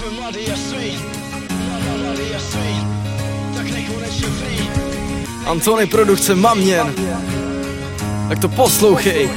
Jsme mladý a sweet, mladý a sweet, tak free. Antony produkce Maměn Tak to poslouchej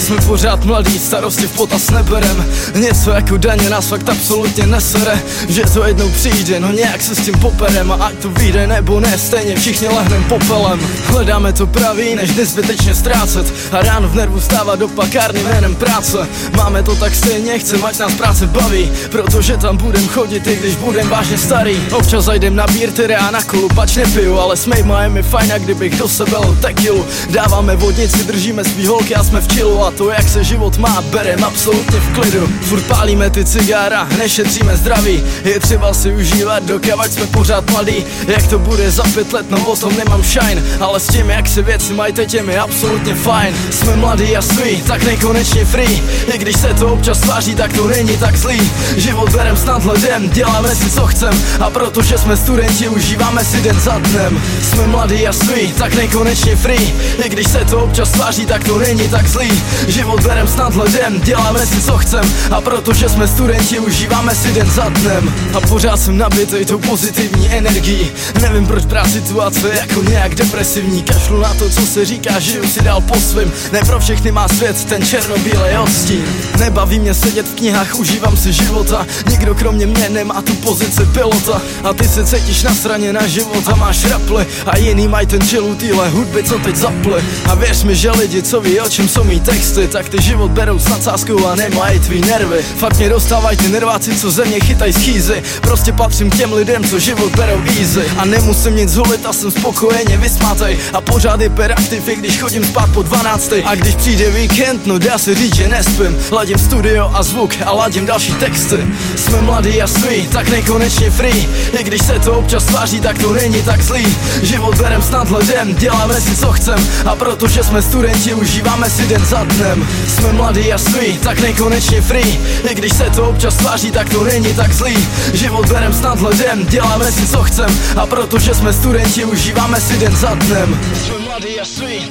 jsme pořád mladí, starosti v potaz neberem. Něco jako daně nás fakt absolutně nesere. Že to jednou přijde, no nějak se s tím poperem. A ať to vyjde nebo ne, stejně všichni lehnem popelem. Hledáme to pravý, než nezbytečně ztrácet. A ráno v nervu stávat do pakárny jménem práce. Máme to tak stejně, chcem ať nás práce baví. Protože tam budem chodit, i když budem vážně starý. Občas zajdem na bírty a na kolu, pač nepiju. Ale s je mi fajn, kdybych do sebe tekilu. Dáváme vodnici, držíme svý holky a jsme v chillu a to, jak se život má, berem absolutně v klidu. Furt pálíme ty cigára, nešetříme zdraví. Je třeba si užívat, dokávat jsme pořád mladí. Jak to bude za pět let, no o tom nemám shine Ale s tím, jak se věci mají teď, je mi absolutně fajn. Jsme mladí a svý, tak nekonečně free. I když se to občas tváří, tak to není tak zlý. Život berem s nadhledem, děláme si co chcem. A protože jsme studenti, užíváme si den za dnem. Jsme mladí a svý, tak nekonečně free. I když se to občas tváří, tak to není tak zlý Život berem s nadhledem, děláme si co chcem. A protože jsme studenti, užíváme si den za dnem. A pořád jsem nabitý tou pozitivní energií. Nevím proč brát situace jako nějak depresivní. Kašlu na to, co se říká, žiju si dál po svým Ne pro všechny má svět ten černobílej odstín. Nebaví mě sedět v knihách, užívám si života. Nikdo kromě mě nemá tu pozici pilota. A ty se cítíš na straně na život a máš raply A jiný mají ten chill týhle hudby, co teď zaply A věř mi, že lidi, co ví, o čem jsou mý texty tak ty život berou s nadsázkou a nemají tvý nervy. Fakt mě dostávají ty nerváci, co ze mě chytají schýzy. Prostě patřím těm lidem, co život berou easy. A nemusím nic zulit a jsem spokojeně vysmátej. A pořád hyperaktiv, i když chodím spát po 12. A když přijde víkend, no dá se říct, že nespím. Ladím studio a zvuk a ladím další texty. Jsme mladí a svý, tak nekonečně free. I když se to občas tváří, tak to není tak zlý. Život berem s nadhledem, děláme si co chcem. A protože jsme studenti, užíváme si den za dnem lidem Jsme mladí a svý, tak nekonečně free. I když se to občas tváří, tak to není tak zlý. Život berem s nadhledem, děláme si co chcem. A protože jsme studenti, užíváme si den za dnem. Jsme mladí a svý,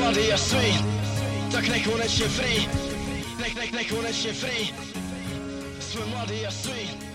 mladí a svý Tak nekonečně free, nech, nech, nekonečně free. Jsme mladí a svý